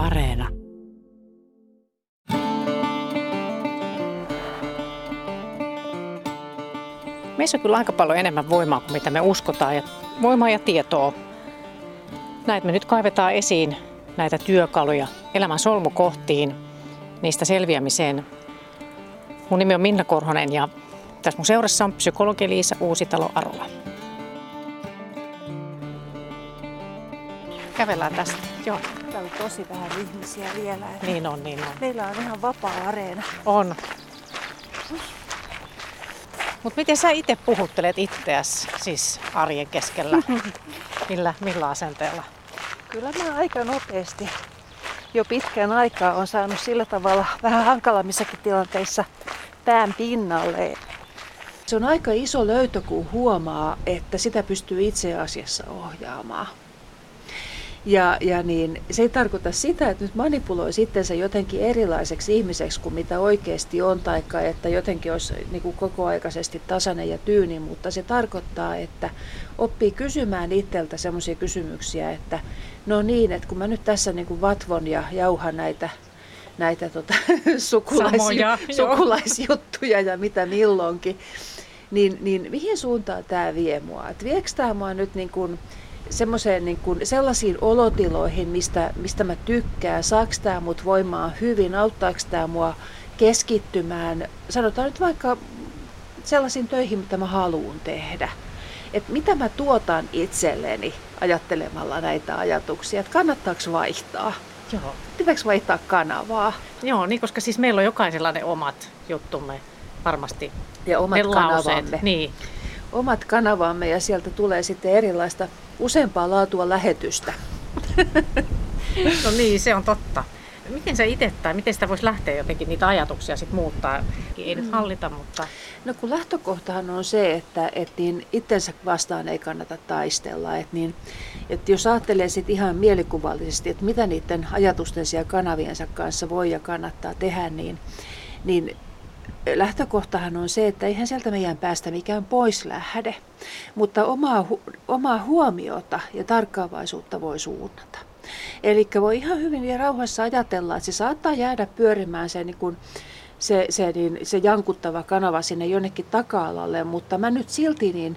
Areena. Meissä on kyllä aika paljon enemmän voimaa kuin mitä me uskotaan. Ja voimaa ja tietoa. Näitä me nyt kaivetaan esiin, näitä työkaluja elämän solmukohtiin, niistä selviämiseen. Mun nimi on Minna Korhonen ja tässä mun seurassa on psykologi Liisa Uusitalo Arola. Kävellään tästä. Joo. Täällä on tosi vähän ihmisiä vielä. Niin on, niin on. Meillä on ihan vapaa areena. On. Mutta miten sä itse puhuttelet itseäsi siis arjen keskellä? Millä, millä asenteella? Kyllä mä aika nopeasti jo pitkän aikaa on saanut sillä tavalla vähän hankalammissakin tilanteissa pään pinnalle. Se on aika iso löytö, kun huomaa, että sitä pystyy itse asiassa ohjaamaan. Ja, ja niin, se ei tarkoita sitä, että nyt manipuloi se jotenkin erilaiseksi ihmiseksi kuin mitä oikeasti on, tai että jotenkin olisi niin kuin kokoaikaisesti tasainen ja tyyni, mutta se tarkoittaa, että oppii kysymään itseltä sellaisia kysymyksiä, että no niin, että kun mä nyt tässä niin kuin vatvon ja jauhan näitä näitä tota, sukulais, Samoja, sukulaisjuttuja ja mitä milloinkin, niin, niin mihin suuntaan tämä vie mua? Et viekö tämä mua nyt niin kuin, semmoiseen niin kuin, sellaisiin olotiloihin, mistä, mistä mä tykkään, saako tämä mut voimaan hyvin, auttaako tämä mua keskittymään, sanotaan nyt vaikka sellaisiin töihin, mitä mä haluan tehdä. Et mitä mä tuotan itselleni ajattelemalla näitä ajatuksia, että kannattaako vaihtaa. Joo. Pitääkö vaihtaa kanavaa? Joo, niin koska siis meillä on jokaisella ne omat juttumme varmasti. Ja omat ne kanavamme. Lauseet. Niin. Omat kanavamme ja sieltä tulee sitten erilaista useampaa laatua lähetystä. no niin, se on totta. Miten sä itse tai miten sitä voisi lähteä jotenkin niitä ajatuksia sitten muuttaa? Ei nyt mm. hallita, mutta... No kun lähtökohtahan on se, että, että niin itsensä vastaan ei kannata taistella. Että, niin, että jos ajattelee sit ihan mielikuvallisesti, että mitä niiden ajatustensa ja kanaviensa kanssa voi ja kannattaa tehdä, niin, niin lähtökohtahan on se, että eihän sieltä meidän päästä mikään pois lähde, mutta omaa, omaa huomiota ja tarkkaavaisuutta voi suunnata. Eli voi ihan hyvin ja rauhassa ajatella, että se saattaa jäädä pyörimään se, niin kuin, se, se, niin, se jankuttava kanava sinne jonnekin taka-alalle, mutta mä nyt silti niin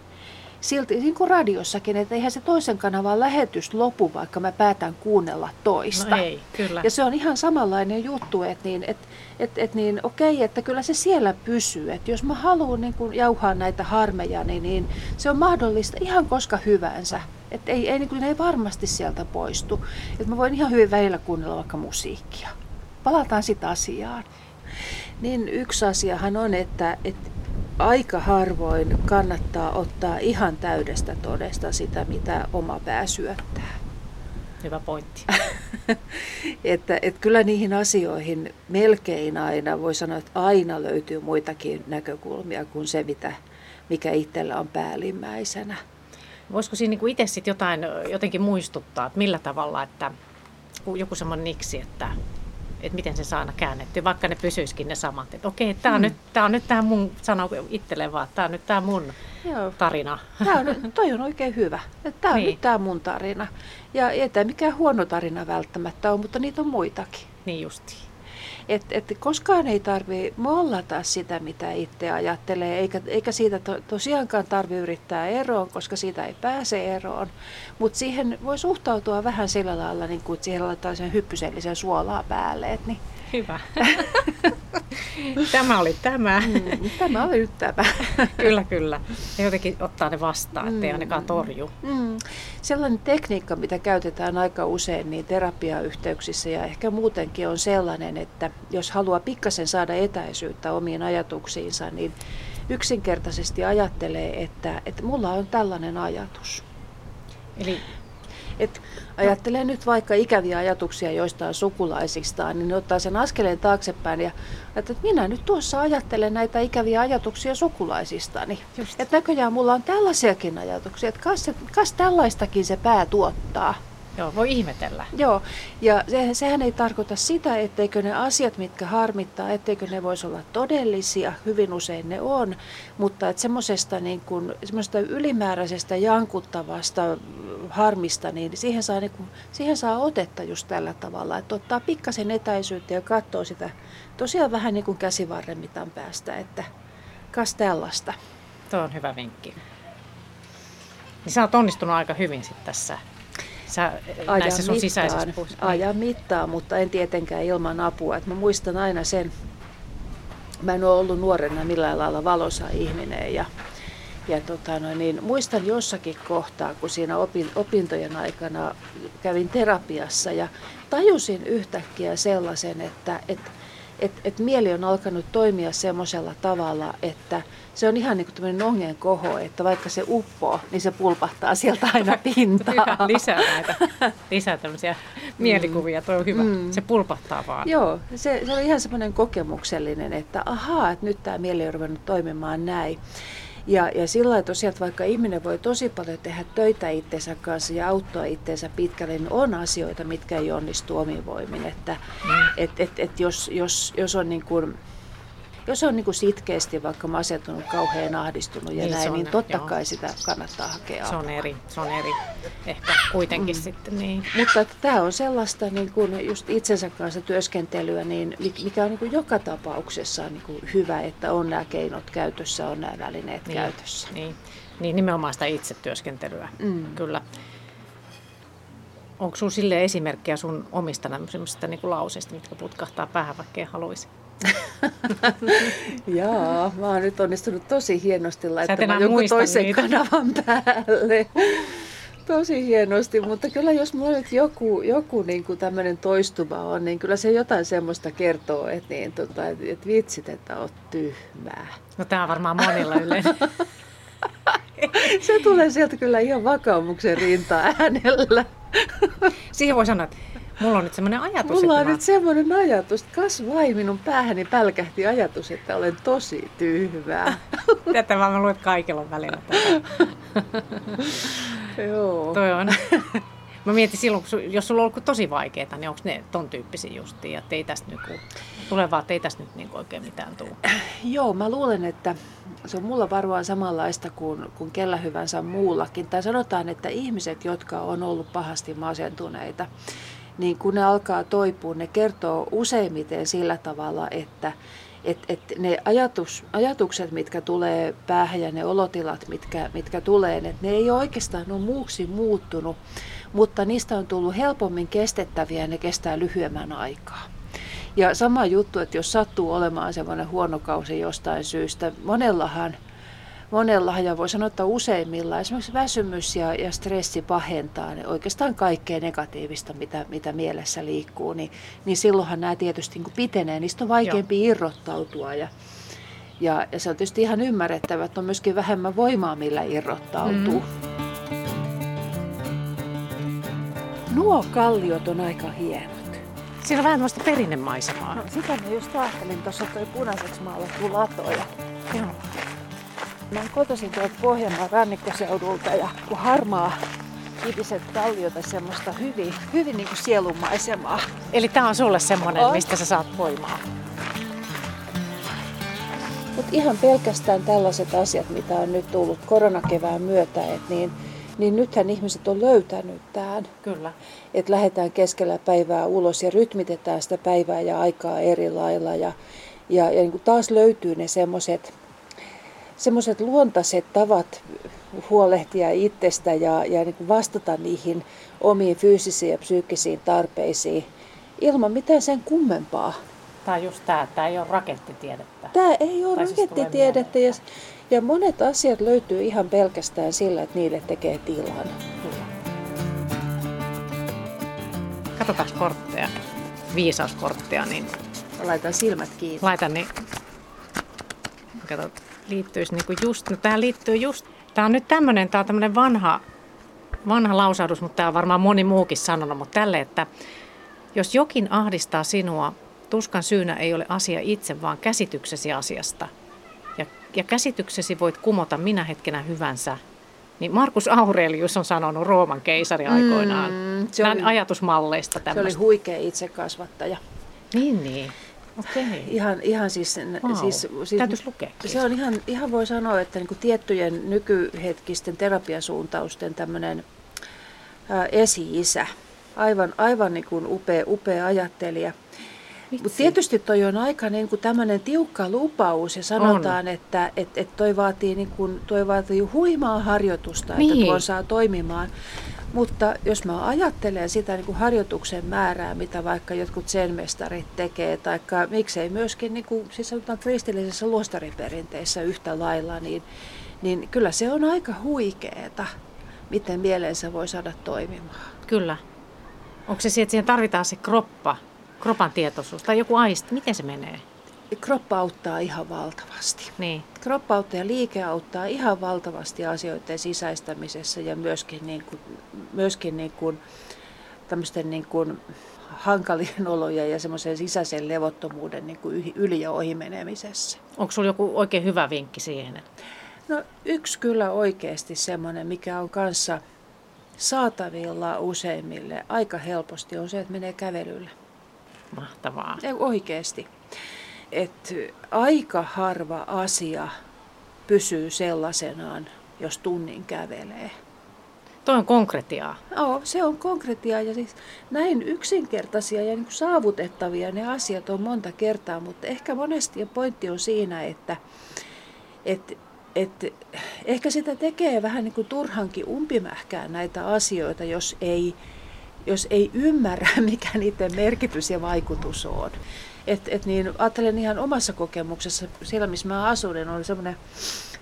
silti niin kuin radiossakin, että eihän se toisen kanavan lähetys lopu, vaikka mä päätän kuunnella toista. No ei, kyllä. Ja se on ihan samanlainen juttu, että, niin, että, että, että niin, okei, että kyllä se siellä pysyy. Että jos mä haluan niin kuin jauhaa näitä harmeja, niin, niin se on mahdollista ihan koska hyvänsä. Että ei, ei, niin kuin, ei varmasti sieltä poistu. Että mä voin ihan hyvin välillä kuunnella vaikka musiikkia. Palataan sitten asiaan. Niin yksi asiahan on, että, että aika harvoin kannattaa ottaa ihan täydestä todesta sitä, mitä oma pää syöttää. Hyvä pointti. että, että kyllä niihin asioihin melkein aina, voi sanoa, että aina löytyy muitakin näkökulmia kuin se, mitä, mikä itsellä on päällimmäisenä. Voisiko siinä niin itse sitten jotain jotenkin muistuttaa, että millä tavalla, että joku semmoinen niksi, että että miten se saa aina käännettyä, vaikka ne pysyisikin ne samat. Että okei, tämä on, hmm. nyt, tämä on nyt tämä mun, sano itselleen vaan, tämä on nyt tämä mun Joo. tarina. Tämä on, toi on oikein hyvä. Tämä on niin. nyt tämä mun tarina. Ja ei tämä mikään huono tarina välttämättä ole, mutta niitä on muitakin. Niin justiin. Et, et koskaan ei tarvitse mollata sitä, mitä itse ajattelee, eikä, eikä siitä to, tosiaankaan tarvitse yrittää eroon, koska siitä ei pääse eroon. Mutta siihen voi suhtautua vähän sillä lailla, niin kuin, että siihen laittaa sen hyppysellisen suolaa päälle. Et niin. Hyvä. tämä oli tämä. Mm, tämä oli nyt tämä. kyllä, kyllä. Ja jotenkin ottaa ne vastaan, ettei mm. ainakaan torju. Mm. Sellainen tekniikka, mitä käytetään aika usein niin terapiayhteyksissä ja ehkä muutenkin on sellainen, että jos haluaa pikkasen saada etäisyyttä omiin ajatuksiinsa, niin yksinkertaisesti ajattelee, että, että mulla on tällainen ajatus. Eli et ajattelee nyt vaikka ikäviä ajatuksia joistain sukulaisistaan, niin ne ottaa sen askeleen taaksepäin ja että minä nyt tuossa ajattelen näitä ikäviä ajatuksia sukulaisistani. Että näköjään mulla on tällaisiakin ajatuksia, että kas, kas tällaistakin se pää tuottaa. Joo, voi ihmetellä. Joo, ja se, sehän ei tarkoita sitä, etteikö ne asiat, mitkä harmittaa, etteikö ne voisi olla todellisia, hyvin usein ne on, mutta että semmoisesta niin kuin, ylimääräisestä jankuttavasta harmista, niin siihen saa, niin kuin, siihen saa otetta just tällä tavalla, että ottaa pikkasen etäisyyttä ja katsoo sitä tosiaan vähän niin kuin käsivarren mitan päästä, että kas tällaista. Tuo on hyvä vinkki. Niin sä oot onnistunut aika hyvin sit tässä sä, ajan näissä sun sisäisissä Ajan mittaa, mutta en tietenkään ilman apua. Et mä muistan aina sen, mä en ole ollut nuorena millään lailla valossa ihminen ja, ja tota no, niin muistan jossakin kohtaa, kun siinä opintojen aikana kävin terapiassa ja tajusin yhtäkkiä sellaisen, että, että että et mieli on alkanut toimia semmoisella tavalla, että se on ihan niin kuin tämmöinen ongen koho, että vaikka se uppoo, niin se pulpahtaa sieltä aina pintaan. lisää näitä, lisää tämmöisiä mielikuvia, tuo on hyvä. Mm. Se pulpahtaa vaan. Joo, se, se oli ihan semmoinen kokemuksellinen, että ahaa, että nyt tämä mieli on ruvennut toimimaan näin. Ja, ja sillä lailla tosiaan, että vaikka ihminen voi tosi paljon tehdä töitä itsensä kanssa ja auttaa itsensä pitkälle, niin on asioita, mitkä ei onnistu omin voimin. Että mm. et, et, et jos, jos, jos on niin kuin, jos on niin kuin sitkeästi vaikka masentunut, kauhean ahdistunut ja niin, näin, on, niin totta joo. kai sitä kannattaa hakea Se on eri, se on eri ehkä kuitenkin mm. sitten. Niin. Mutta että tämä on sellaista niin kuin just itsensä kanssa työskentelyä, niin mikä on niin kuin joka tapauksessa niin kuin hyvä, että on nämä keinot käytössä, on nämä välineet niin, käytössä. Niin, niin nimenomaan sitä itsetyöskentelyä, mm. kyllä. Onko sinulla sille esimerkkejä sun omista niin lauseista, mitkä putkahtaa päähän, vaikka ei haluaisi? Jaa, mä oon nyt onnistunut tosi hienosti laittamaan joku toisen niitä. kanavan päälle. Tosi hienosti, mutta kyllä jos mulla nyt joku, joku niin kuin tämmöinen toistuva on, niin kyllä se jotain semmoista kertoo, että, niin, tota, että, että vitsit, että oot tyhmää. No tämä on varmaan monilla yleensä. se tulee sieltä kyllä ihan vakaumuksen rinta äänellä. Siihen voi sanoa, että Mulla on nyt semmoinen ajatus. Mulla on mä... nyt semmoinen ajatus, että kas vai minun päähäni pälkähti ajatus, että olen tosi tyhmää. Tätä vaan mä luulen, että kaikilla välillä. Joo. Toi on. Mä mietin silloin, jos sulla on ollut tosi vaikeaa, niin onko ne ton tyyppisiä justiin, että ei tästä nyt, tulevaa, että ei tästä nyt niin oikein mitään tule? Joo, mä luulen, että se on mulla varmaan samanlaista kuin, kuin kellä hyvänsä muullakin. Tai sanotaan, että ihmiset, jotka on ollut pahasti masentuneita, niin kun ne alkaa toipua, ne kertoo useimmiten sillä tavalla, että et, et ne ajatus, ajatukset, mitkä tulee päähän ja ne olotilat, mitkä, mitkä tulee, että ne ei ole oikeastaan ole muuksi muuttunut, mutta niistä on tullut helpommin kestettäviä ja ne kestää lyhyemmän aikaa. Ja sama juttu, että jos sattuu olemaan semmoinen huono kausi jostain syystä, monellahan – monella ja voi sanoa, että useimmilla esimerkiksi väsymys ja, ja stressi pahentaa ne oikeastaan kaikkea negatiivista, mitä, mitä mielessä liikkuu, niin, niin silloinhan nämä tietysti niin pitenee, niistä on vaikeampi Joo. irrottautua ja, ja, ja se on tietysti ihan ymmärrettävä, että on myöskin vähemmän voimaa, millä irrottautuu. Mm. Nuo kalliot on aika hienot. Siinä on vähän tämmöistä perinnemaisemaa. No, sitä mä just ajattelin, tuossa toi punaiseksi maalattu lato. Ja... Joo. Mä oon kotoisin tuolta Pohjanmaan rannikkoseudulta ja kun harmaa kiviset kalliota semmoista hyvin, hyvin niin kuin sielunmaisemaa. Eli tää on sulle semmoinen, on. mistä sä saat voimaa? Mut ihan pelkästään tällaiset asiat, mitä on nyt tullut koronakevään myötä, et niin, niin nythän ihmiset on löytänyt tämän. Kyllä. Että lähdetään keskellä päivää ulos ja rytmitetään sitä päivää ja aikaa eri lailla. Ja, ja, ja niin kuin taas löytyy ne semmoiset semmoiset luontaiset tavat huolehtia itsestä ja, ja niin kuin vastata niihin omiin fyysisiin ja psyykkisiin tarpeisiin ilman mitään sen kummempaa. Tämä on just tämä, tämä ei ole rakettitiedettä. Tämä ei ole tai siis rakettitiedettä ja, ja monet asiat löytyy ihan pelkästään sillä, että niille tekee tilan. Katsotaan kortteja, viisauskortteja, niin... Laitan silmät kiinni. Laitan, niin... Katsotaan liittyisi niin kuin just, no tämä liittyy just, tämä on nyt tämmöinen, tämä on tämmöinen vanha, vanha lausahdus, mutta tämä on varmaan moni muukin sanonut, mutta tälle, että jos jokin ahdistaa sinua, tuskan syynä ei ole asia itse, vaan käsityksesi asiasta. Ja, ja käsityksesi voit kumota minä hetkenä hyvänsä, Niin Markus Aurelius on sanonut Rooman keisari aikoinaan. Mm, se oli, ajatusmalleista tämmöistä. Se oli huikea itsekasvattaja. Niin, niin. Okay. Ihan, ihan siis, wow. siis, siis Täytyisi lukea. Se on ihan, ihan voi sanoa, että niin kuin tiettyjen nykyhetkisten terapiasuuntausten tämmöinen esi-isä. Aivan, aivan niin kuin upea, upea ajattelija. Mutta tietysti toi on aika niin kuin tämmöinen tiukka lupaus ja sanotaan, on. että et, et toi, vaatii, niin kuin, toi vaatii huimaa harjoitusta, niin. että tuon saa toimimaan. Mutta jos mä ajattelen sitä niin kuin harjoituksen määrää, mitä vaikka jotkut senmestarit tekee, tai miksei myöskin niin kuin, siis sanotaan kristillisessä luostariperinteessä yhtä lailla, niin, niin kyllä se on aika huikeeta, miten mielensä voi saada toimimaan. Kyllä. Onko se että siihen tarvitaan se kroppa, kropan tietoisuus tai joku aisti? Miten se menee? Kroppa auttaa ihan valtavasti. Niin. Kroppa auttaa ja liike auttaa ihan valtavasti asioiden sisäistämisessä ja myöskin, niin kuin, myöskin niin kuin, tämmöisten niin kuin hankalien olojen ja semmoisen sisäisen levottomuuden niin kuin yli ja ohi menemisessä. Onko sinulla joku oikein hyvä vinkki siihen? No yksi kyllä oikeasti semmoinen, mikä on kanssa saatavilla useimmille aika helposti, on se, että menee kävelylle. Mahtavaa. Ei, oikeasti että aika harva asia pysyy sellaisenaan, jos tunnin kävelee. Tuo on konkretiaa. Joo, se on konkretiaa ja siis näin yksinkertaisia ja niin saavutettavia ne asiat on monta kertaa, mutta ehkä monesti pointti on siinä, että, että, että ehkä sitä tekee vähän niin kuin turhankin umpimähkään näitä asioita, jos ei, jos ei ymmärrä, mikä niiden merkitys ja vaikutus on. Et, et niin, ajattelen ihan omassa kokemuksessa, siellä missä mä asun, niin oli semmoinen,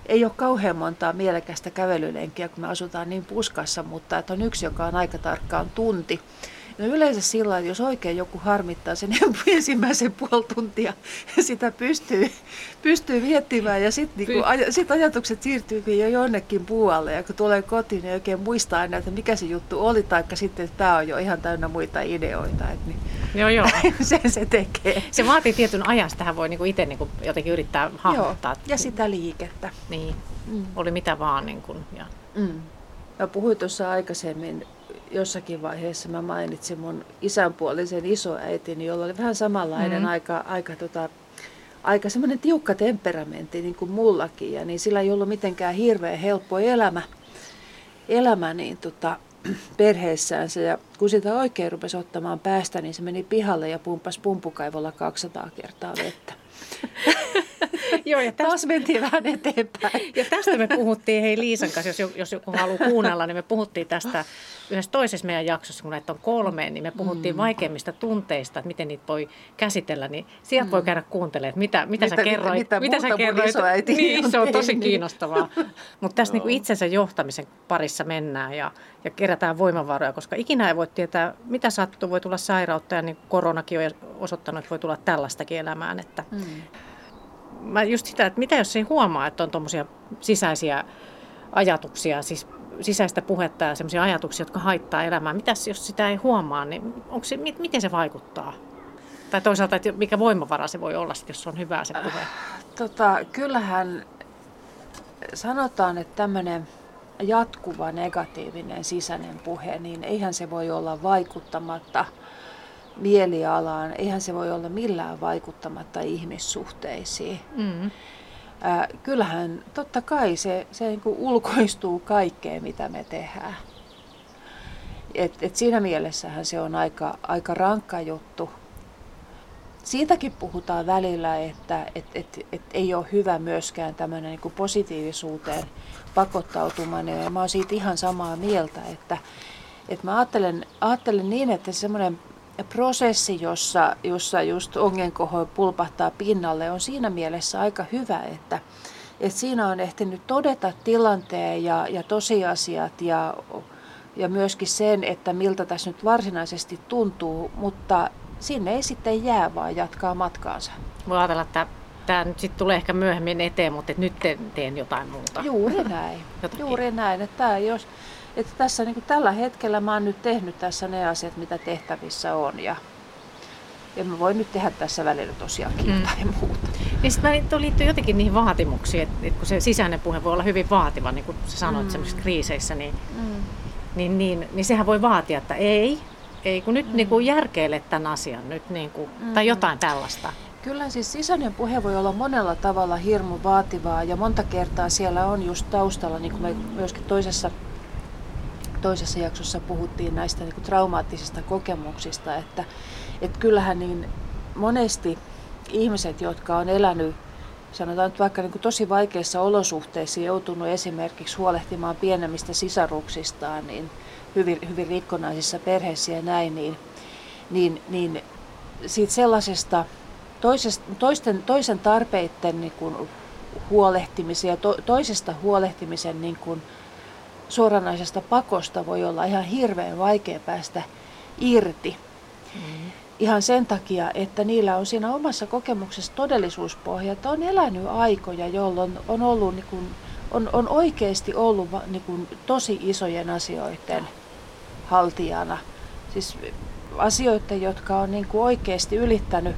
ei ole kauhean montaa mielekästä kävelylenkkiä, kun me asutaan niin puskassa, mutta että on yksi, joka on aika tarkkaan tunti. No yleensä sillä että jos oikein joku harmittaa sen ensimmäisen puoli tuntia, sitä pystyy, pystyy miettimään ja sitten niinku, aj- sit ajatukset siirtyy jo jonnekin puolelle ja kun tulee kotiin, niin oikein muistaa aina, että mikä se juttu oli, taikka sitten, että tämä on jo ihan täynnä muita ideoita. Et niin, joo, joo. se se tekee. Se vaatii tietyn ajan, tähän voi niinku itse niinku jotenkin yrittää hahmottaa. Joo, ja sitä liikettä. Niin, mm. oli mitä vaan. Niinku, ja. Mm. Mä puhuin tuossa aikaisemmin jossakin vaiheessa mä mainitsin mun isänpuolisen isoäitini, jolla oli vähän samanlainen mm. aika, aika, tota, aika semmoinen tiukka temperamentti niin kuin mullakin. Ja niin sillä ei ollut mitenkään hirveän helppo elämä, elämä niin tota, perheessäänsä. Ja kun sitä oikein rupesi ottamaan päästä, niin se meni pihalle ja pumppasi pumpukaivolla 200 kertaa vettä. Joo, ja tästä... Taas mentiin vähän eteenpäin. Ja tästä me puhuttiin, hei Liisan kanssa, jos, jos joku haluaa kuunnella, niin me puhuttiin tästä yhdessä toisessa meidän jaksossa, kun näitä on kolme, niin me puhuttiin mm. vaikeimmista tunteista, että miten niitä voi käsitellä, niin sieltä mm. voi käydä kuuntelemaan, että mitä, mitä, mitä sä kerroit. Mitä, mitä sä kerroit. Niin, se on tosi kiinnostavaa. Mutta tässä niin itsensä johtamisen parissa mennään ja, ja kerätään voimavaroja, koska ikinä ei voi tietää, mitä sattuu. Voi tulla sairautta ja niin koronakin on osoittanut, että voi tulla tällaistakin elämään. Että mm mä just sitä, että mitä jos ei huomaa, että on tuommoisia sisäisiä ajatuksia, siis sisäistä puhetta ja sellaisia ajatuksia, jotka haittaa elämää. Mitäs jos sitä ei huomaa, niin onko se, miten se vaikuttaa? Tai toisaalta, että mikä voimavara se voi olla, jos on hyvä se puhe? Tota, kyllähän sanotaan, että tämmöinen jatkuva negatiivinen sisäinen puhe, niin eihän se voi olla vaikuttamatta – mielialaan, eihän se voi olla millään vaikuttamatta ihmissuhteisiin. Mm. Äh, kyllähän totta kai se, se niin kuin ulkoistuu kaikkeen, mitä me tehdään. Et, et siinä mielessähän se on aika, aika rankka juttu. Siitäkin puhutaan välillä, että et, et, et ei ole hyvä myöskään tämmöinen niin positiivisuuteen pakottautuminen. Ja mä oon siitä ihan samaa mieltä, että, että mä ajattelen, ajattelen niin, että semmoinen prosessi, jossa, jossa just ongenkoho pulpahtaa pinnalle, on siinä mielessä aika hyvä, että, että siinä on ehtinyt todeta tilanteen ja, ja tosiasiat ja, ja myöskin sen, että miltä tässä nyt varsinaisesti tuntuu, mutta sinne ei sitten jää, vaan jatkaa matkaansa. Voi ajatella, että tämä nyt sitten tulee ehkä myöhemmin eteen, mutta nyt teen jotain muuta. Juuri näin. Juuri näin. Että tämä, jos, että tässä niin kuin tällä hetkellä mä oon nyt tehnyt tässä ne asiat, mitä tehtävissä on ja, ja mä voin nyt tehdä tässä välillä tosiaankin mm. jotain muuta. Ja sitten liittyy jotenkin niihin vaatimuksiin, että, että kun se sisäinen puhe voi olla hyvin vaativa, niin kuin sä sanoit mm. kriiseissä, niin, mm. niin, niin, niin sehän voi vaatia, että ei, ei kun nyt mm. niin kuin järkeile tämän asian nyt, niin kuin, mm. tai jotain tällaista. Kyllä siis sisäinen puhe voi olla monella tavalla hirmu vaativaa ja monta kertaa siellä on just taustalla, niin kuin me myöskin toisessa, toisessa jaksossa puhuttiin näistä niin kuin traumaattisista kokemuksista, että, että kyllähän niin monesti ihmiset, jotka on elänyt sanotaan nyt vaikka niin kuin tosi vaikeissa olosuhteissa joutunut esimerkiksi huolehtimaan pienemmistä sisaruksistaan, niin hyvin, hyvin rikkonaisissa perheissä ja näin, niin, niin, niin siitä sellaisesta toisesta, toisten, toisen tarpeiden niin kuin huolehtimisen ja to, toisesta huolehtimisen niin kuin suoranaisesta pakosta voi olla ihan hirveän vaikea päästä irti. Mm. Ihan sen takia, että niillä on siinä omassa kokemuksessa todellisuuspohja, että on elänyt aikoja, jolloin on, ollut, niin kuin, on, on oikeasti ollut niin kuin, tosi isojen asioiden haltijana. Siis asioiden, jotka on niin kuin oikeasti ylittänyt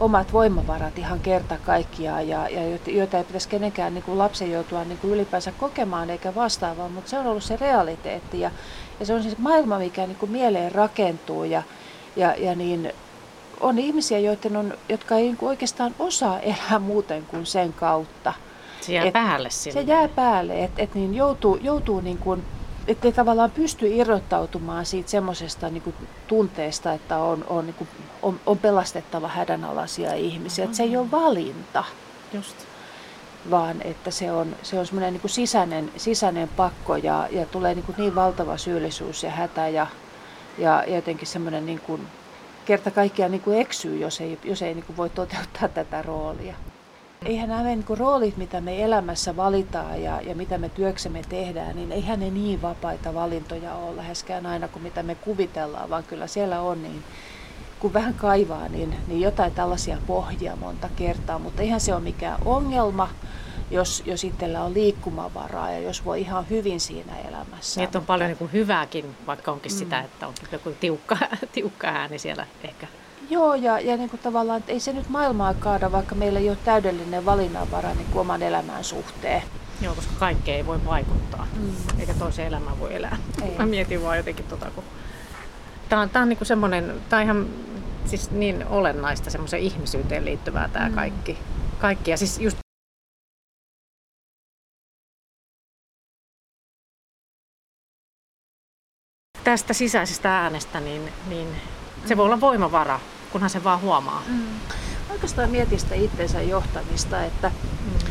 omat voimavarat ihan kerta kaikkiaan ja, ja joita ei pitäisi kenenkään niin kuin lapsen joutua niin kuin ylipäänsä kokemaan eikä vastaavaa, mutta se on ollut se realiteetti ja, ja se on siis maailma, mikä niin kuin mieleen rakentuu ja, ja, ja niin on ihmisiä, joiden on, jotka ei niin kuin oikeastaan osaa elää muuten kuin sen kautta. Se jää et, päälle sinne. Se jää päälle, että et niin joutuu, joutuu niin kuin, ei tavallaan pysty irrottautumaan siitä semmoisesta niin tunteesta, että on, on, niin kuin, on, on pelastettava hädänalaisia ihmisiä. Mm-hmm. Että se ei ole valinta. Just. Vaan että se on, se on semmoinen niin sisäinen, sisäinen pakko ja, ja tulee niin, kuin niin valtava syyllisyys ja hätä ja, ja jotenkin semmoinen niin kuin, kerta kaikkiaan niin kuin eksyy, jos ei, jos ei niin kuin voi toteuttaa tätä roolia. Eihän nämä niin kuin, roolit, mitä me elämässä valitaan ja, ja mitä me työksemme tehdään, niin eihän ne niin vapaita valintoja ole läheskään aina kuin mitä me kuvitellaan, vaan kyllä siellä on niin, kun vähän kaivaa, niin, niin jotain tällaisia pohjia monta kertaa, mutta eihän se ole mikään ongelma, jos, jos itsellä on liikkumavaraa ja jos voi ihan hyvin siinä elämässä. Niin, että on paljon niin kuin hyvääkin, vaikka onkin mm. sitä, että on joku tiukka, tiukka ääni siellä ehkä Joo, ja, ja niin kuin tavallaan, että ei se nyt maailmaa kaada, vaikka meillä ei ole täydellinen valinnanvara niin kuin oman elämän suhteen. Joo, koska kaikkea ei voi vaikuttaa, mm. eikä toisen elämää voi elää. Ei. Mä mietin vaan jotenkin tota, kun... Tää on, tää on niin semmoinen, on ihan siis niin olennaista semmoisen ihmisyyteen liittyvää tämä mm. kaikki. kaikki. Ja siis just tästä sisäisestä äänestä, niin, niin se voi olla voimavara kunhan se vaan huomaa. Mm. Oikeastaan mietin sitä itsensä johtamista, että mm.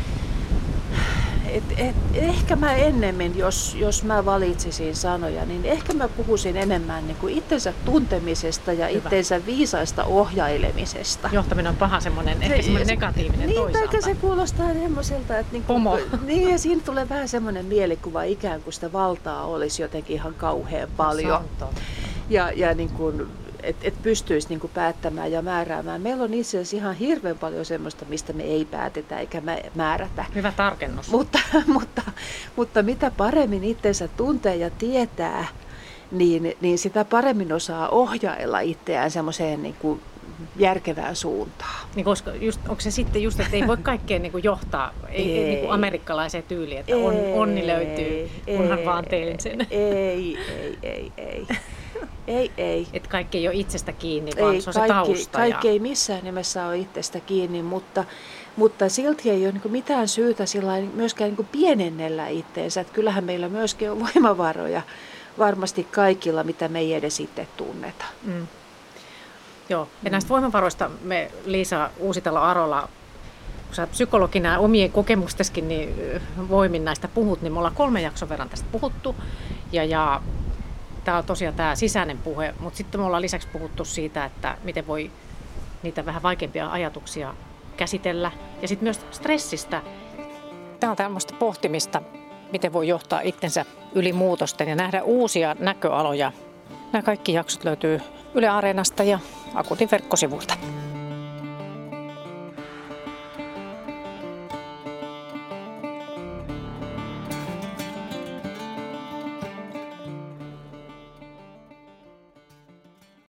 et, et, ehkä mä ennemmin, jos, jos mä valitsisin sanoja, niin ehkä mä puhuisin enemmän niin kuin itsensä tuntemisesta ja Hyvä. itsensä viisaista ohjailemisesta. Johtaminen on paha semmoinen, ehkä semmoinen negatiivinen niin, toisaalta. se kuulostaa semmoiselta, että niin Pomo. Niin, ja siinä tulee vähän semmoinen mielikuva ikään kuin sitä valtaa olisi jotenkin ihan kauhean paljon. No, ja, ja niin kuin, että et pystyisi niinku päättämään ja määräämään. Meillä on itse asiassa ihan hirveän paljon semmoista, mistä me ei päätetä eikä määrätä. Hyvä tarkennus. Mutta, mutta, mutta mitä paremmin itsensä tuntee ja tietää, niin, niin sitä paremmin osaa ohjailla itseään semmoiseen niin kuin järkevään suuntaan. Niin koska just, onko se sitten just, että ei voi kaikkeen niin kuin johtaa ei, ei, niin kuin amerikkalaiseen tyyliin, että on, onni löytyy, kunhan ei, vaan teen sen. Ei, ei, ei, ei. Ei, ei. Että kaikki ei ole itsestä kiinni, vaan ei, se on kaikki, se tausta. Kaikki ja... ei missään nimessä ole itsestä kiinni, mutta, mutta silti ei ole niin mitään syytä myöskään niin pienennellä itteensä. Että kyllähän meillä myöskin on voimavaroja varmasti kaikilla, mitä me ei edes itse tunneta. Mm. Joo, ja näistä voimavaroista me Liisa Uusitalo Arola, kun sä psykologina omien kokemusteskin niin voimin näistä puhut, niin me ollaan kolme jakson verran tästä puhuttu. Ja, ja tämä on tosiaan tämä sisäinen puhe, mutta sitten me ollaan lisäksi puhuttu siitä, että miten voi niitä vähän vaikeampia ajatuksia käsitellä. Ja sitten myös stressistä. Tämä on tämmöistä pohtimista, miten voi johtaa itsensä yli muutosten ja nähdä uusia näköaloja. Nämä kaikki jaksot löytyy Yle Areenasta ja Akutin verkkosivuilta.